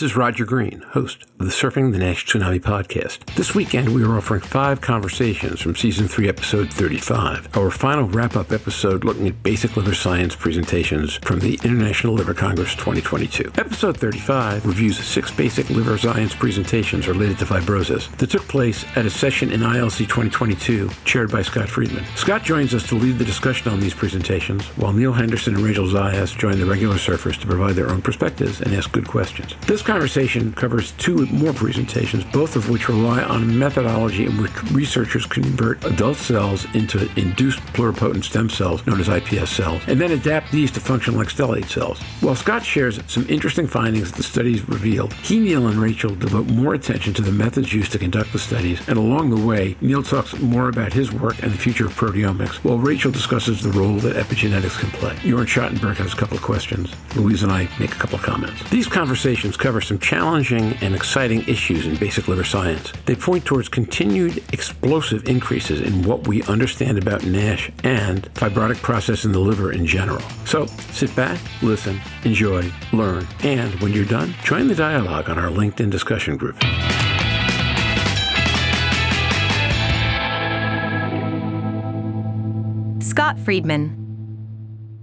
This is Roger Green, host of the Surfing the Nash Tsunami podcast. This weekend, we are offering five conversations from season three, episode 35, our final wrap up episode looking at basic liver science presentations from the International Liver Congress 2022. Episode 35 reviews six basic liver science presentations related to fibrosis that took place at a session in ILC 2022 chaired by Scott Friedman. Scott joins us to lead the discussion on these presentations, while Neil Henderson and Rachel Zayas join the regular surfers to provide their own perspectives and ask good questions. This conversation covers two more presentations, both of which rely on a methodology in which researchers convert adult cells into induced pluripotent stem cells, known as iPS cells, and then adapt these to function like stellate cells. While Scott shares some interesting findings that the studies revealed, he, Neil, and Rachel devote more attention to the methods used to conduct the studies, and along the way, Neil talks more about his work and the future of proteomics, while Rachel discusses the role that epigenetics can play. Jörn Schattenberg has a couple of questions. Louise and I make a couple of comments. These conversations cover some challenging and exciting issues in basic liver science. They point towards continued explosive increases in what we understand about NASH and fibrotic process in the liver in general. So sit back, listen, enjoy, learn, and when you're done, join the dialogue on our LinkedIn discussion group. Scott Friedman.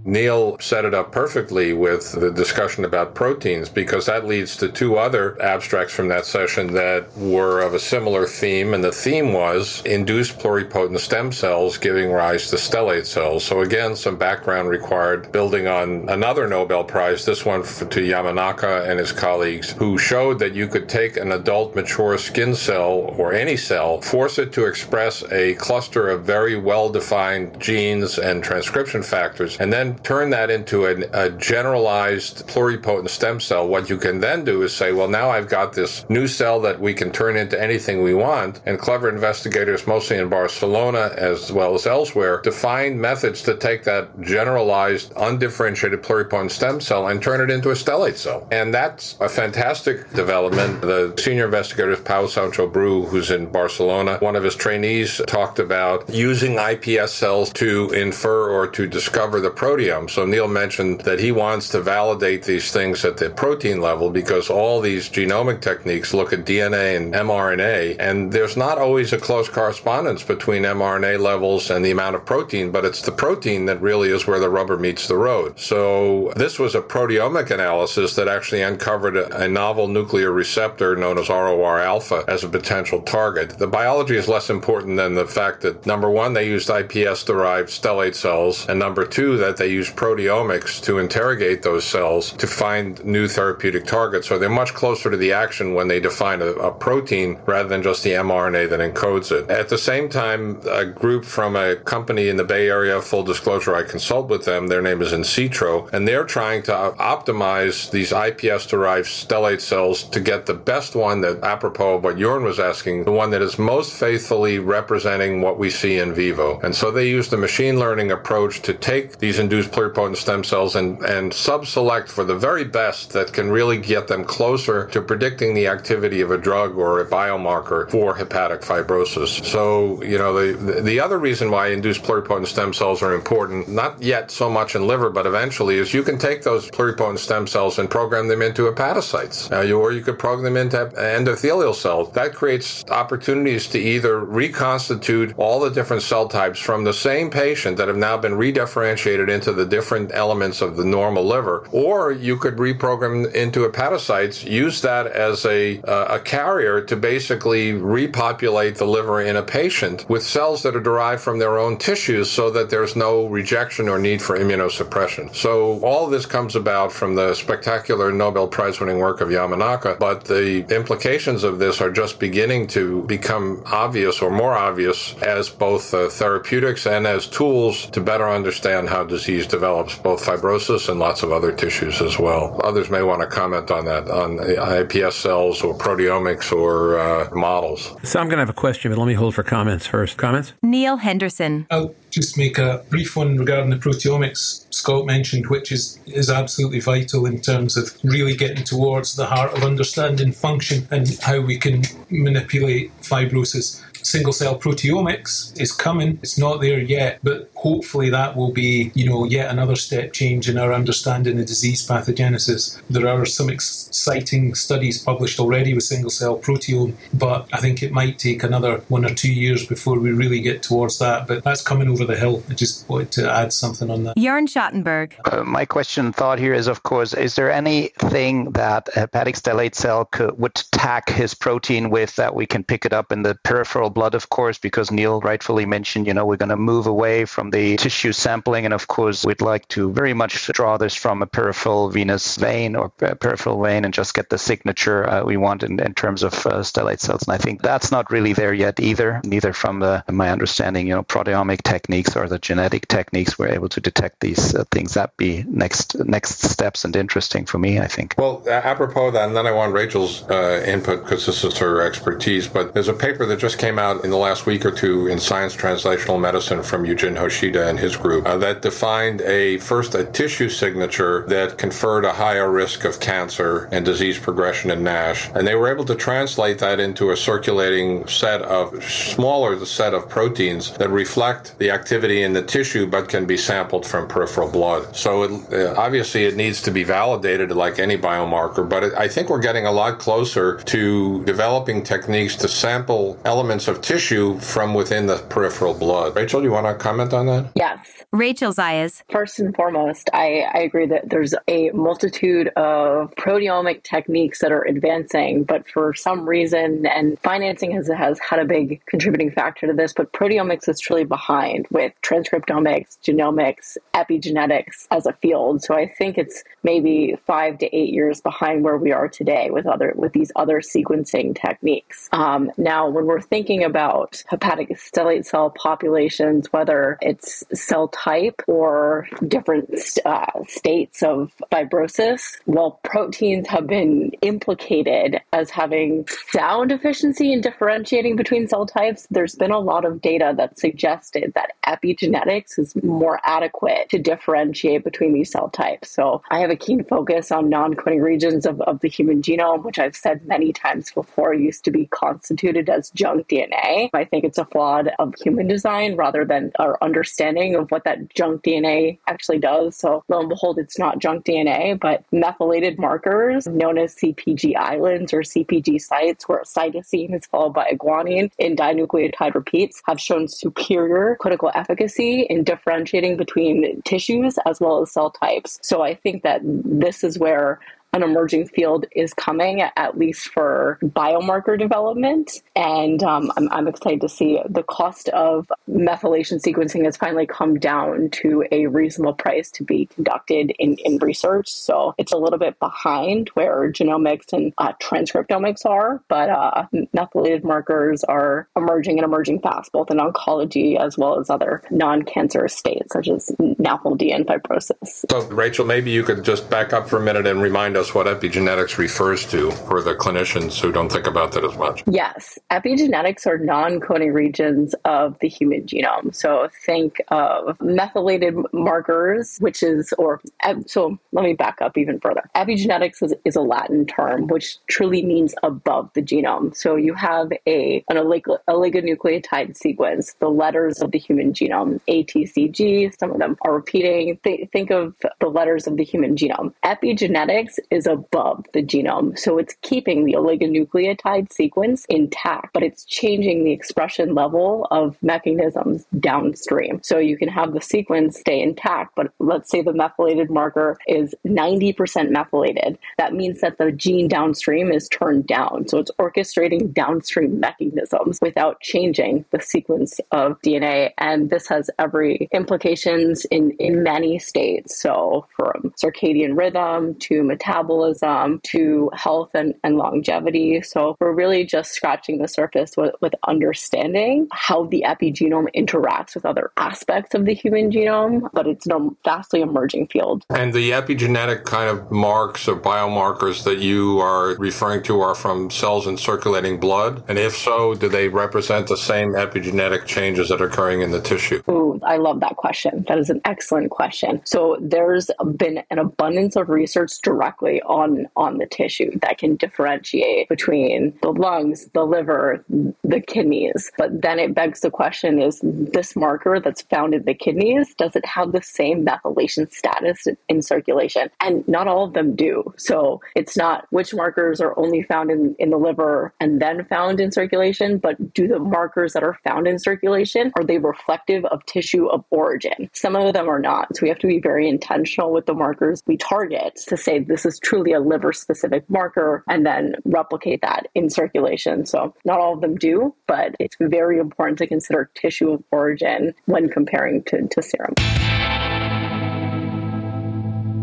Neil set it up perfectly with the discussion about proteins because that leads to two other abstracts from that session that were of a similar theme. And the theme was induced pluripotent stem cells giving rise to stellate cells. So, again, some background required building on another Nobel Prize, this one to Yamanaka and his colleagues, who showed that you could take an adult mature skin cell or any cell, force it to express a cluster of very well defined genes and transcription factors, and then turn that into a, generalized pluripotent stem cell, what you can then do is say, well, now I've got this new cell that we can turn into anything we want. And clever investigators, mostly in Barcelona as well as elsewhere, to find methods to take that generalized, undifferentiated pluripotent stem cell and turn it into a stellate cell. And that's a fantastic development. The senior investigator is Pau Sancho Bru, who's in Barcelona. One of his trainees talked about using iPS cells to infer or to discover the protein proteome. So Neil mentioned that he wants to validate these things at the protein level because all these genomic techniques look at DNA and mRNA, and there's not always a close correspondence between mRNA levels and the amount of protein, but it's the protein that really is where the rubber meets the road. So this was a proteomic analysis that actually uncovered a, a novel nuclear receptor known as ROR alpha as a potential target. The biology is less important than the fact that number one, they used iPS derived stellate cells, and number two, that they use proteomics to interrogate those cells to find new therapeutic targets. So they're much closer to the action when they define a, a protein rather than just the mRNA that encodes it. At the same time, a group from a company in the Bay Area, full disclosure, I consult with them. Their name is Insitro, and they're trying to optimize these iPS derived stellate cells to get the best one that, apropos of what Jörn was asking, the one that is most faithfully representing what we see in vivo. And so they used a machine learning approach to take these induced pluripotent stem cells and, and sub-select for the very best that can really get them closer to predicting the activity of a drug or a biomarker for hepatic fibrosis. So, you know, the, the other reason why induced pluripotent stem cells are important, not yet so much in liver, but eventually, is you can take those pluripotent stem cells and program them into hepatocytes, uh, you, or you could program them into endothelial cells. That creates opportunities to either reconstitute all the different cell types from the same patient that have now been redifferentiated into the different elements of the normal liver, or you could reprogram into hepatocytes, use that as a, uh, a carrier to basically repopulate the liver in a patient with cells that are derived from their own tissues so that there's no rejection or need for immunosuppression. So all this comes about from the spectacular Nobel Prize winning work of Yamanaka, but the implications of this are just beginning to become obvious or more obvious as both uh, therapeutics and as tools to better understand how disease develops both fibrosis and lots of other tissues as well. Others may want to comment on that, on iPS cells or proteomics or uh, models. So I'm going to have a question, but let me hold for comments first. Comments? Neil Henderson. I'll just make a brief one regarding the proteomics Scott mentioned, which is, is absolutely vital in terms of really getting towards the heart of understanding function and how we can manipulate fibrosis. Single cell proteomics is coming. It's not there yet, but hopefully that will be, you know, yet another step change in our understanding of disease pathogenesis. There are some exciting studies published already with single cell proteome, but I think it might take another one or two years before we really get towards that. But that's coming over the hill. I just wanted to add something on that. Jörn Schattenberg. Uh, my question thought here is, of course, is there anything that a hepatic stellate cell could, would tack his protein with that we can pick it up in the peripheral blood, of course, because Neil rightfully mentioned, you know, we're going to move away from the tissue sampling. And of course, we'd like to very much draw this from a peripheral venous vein or peripheral vein and just get the signature uh, we want in, in terms of uh, stellate cells. And I think that's not really there yet either, neither from the, my understanding, you know, proteomic techniques or the genetic techniques we're able to detect these uh, things. That be next next steps and interesting for me, I think. Well, apropos of that, and then I want Rachel's uh, input because this is her expertise, but there's a paper that just came out in the last week or two in Science Translational Medicine from Yujin Hoshida and his group uh, that defined a first a tissue signature that conferred a higher risk of cancer and disease progression in NASH, and they were able to translate that into a circulating set of smaller set of proteins that reflect the activity in the tissue but can be sampled from peripheral blood. So it, uh, obviously it needs to be validated like any biomarker, but it, I think we're getting a lot closer to developing techniques to sample elements of tissue from within the peripheral blood. Rachel, do you want to comment on that? Yes. Rachel Zayas. First and foremost, I, I agree that there's a multitude of proteomic techniques that are advancing, but for some reason, and financing has, has had a big contributing factor to this, but proteomics is truly behind with transcriptomics, genomics, epigenetics as a field. So I think it's maybe five to eight years behind where we are today with other with these other sequencing techniques. Um, now, when we're thinking about hepatic stellate cell populations, whether it's cell type or different uh, states of fibrosis, well, proteins have been implicated as having sound efficiency in differentiating between cell types. There's been a lot of data that suggested that epigenetics is more adequate to differentiate between these cell types. So I have a keen focus on non coding regions of, of the human genome, which I've said many times before used to be constituted as junk DNA. I think it's a flaw of human design rather than our understanding of what that junk DNA actually does. So lo and behold, it's not junk DNA, but methylated markers known as CPG islands or CPG sites where cytosine is followed by guanine in dinucleotide repeats have shown superior clinical efficacy in differentiating between tissues as well as cell types. So I think that this is where an emerging field is coming, at least for biomarker development. And um, I'm, I'm, excited to see the cost of methylation sequencing has finally come down to a reasonable price to be conducted in, in research. So it's a little bit behind where genomics and uh, transcriptomics are, but uh, methylated markers are emerging and emerging fast, both in oncology as well as other non cancerous states, such as NAFLD and fibrosis. So, Rachel, maybe you could just back up for a minute and remind us what epigenetics refers to for the clinicians who don't think about that as much. Yes, epigenetics are non coding regions of the human genome. So think of methylated markers, which is, or eh, so let me back up even further. Epigenetics is, is a Latin term, which truly means above the genome. So you have a an oligonucleotide sequence, the letters of the human genome, A, T, C, G. Some of them are repeating. Th- think of the letters of the human genome. Epigenetics is above the genome. So it's keeping the oligonucleotide sequence intact, but it's changing the expression level of mechanisms downstream. So you can have the sequence stay intact, but let's say the methylated marker is 90% methylated. That means that the gene downstream is turned down. So it's orchestrating downstream mechanisms without changing the sequence of DNA. And this has every implications in, in many states. So from circadian rhythm to metabolism to health and, and longevity. So we're really just scratching the surface with, with understanding how the epigenome interacts with other aspects of the human genome, but it's a vastly emerging field. And the epigenetic kind of marks or biomarkers that you are referring to are from cells in circulating blood? And if so, do they represent the same epigenetic changes that are occurring in the tissue? Ooh, I love that question. That is an excellent question. So there's been an abundance of research directly specifically on on the tissue that can differentiate between the lungs, the liver, the kidneys. But then it begs the question: Is this marker that's found in the kidneys does it have the same methylation status in circulation? And not all of them do. So it's not which markers are only found in, in the liver and then found in circulation, but do the markers that are found in circulation are they reflective of tissue of origin? Some of them are not. So we have to be very intentional with the markers we target to say this truly a liver specific marker and then replicate that in circulation. So not all of them do, but it's very important to consider tissue of origin when comparing to, to serum.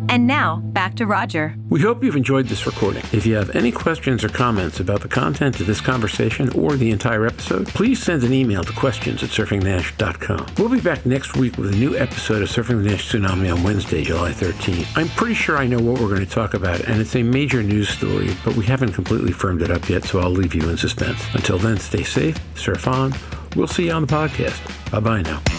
And now, back to Roger. We hope you've enjoyed this recording. If you have any questions or comments about the content of this conversation or the entire episode, please send an email to questions at surfingnash.com. We'll be back next week with a new episode of Surfing the Nash Tsunami on Wednesday, July 13th. I'm pretty sure I know what we're going to talk about, and it's a major news story, but we haven't completely firmed it up yet, so I'll leave you in suspense. Until then, stay safe, surf on. We'll see you on the podcast. Bye bye now.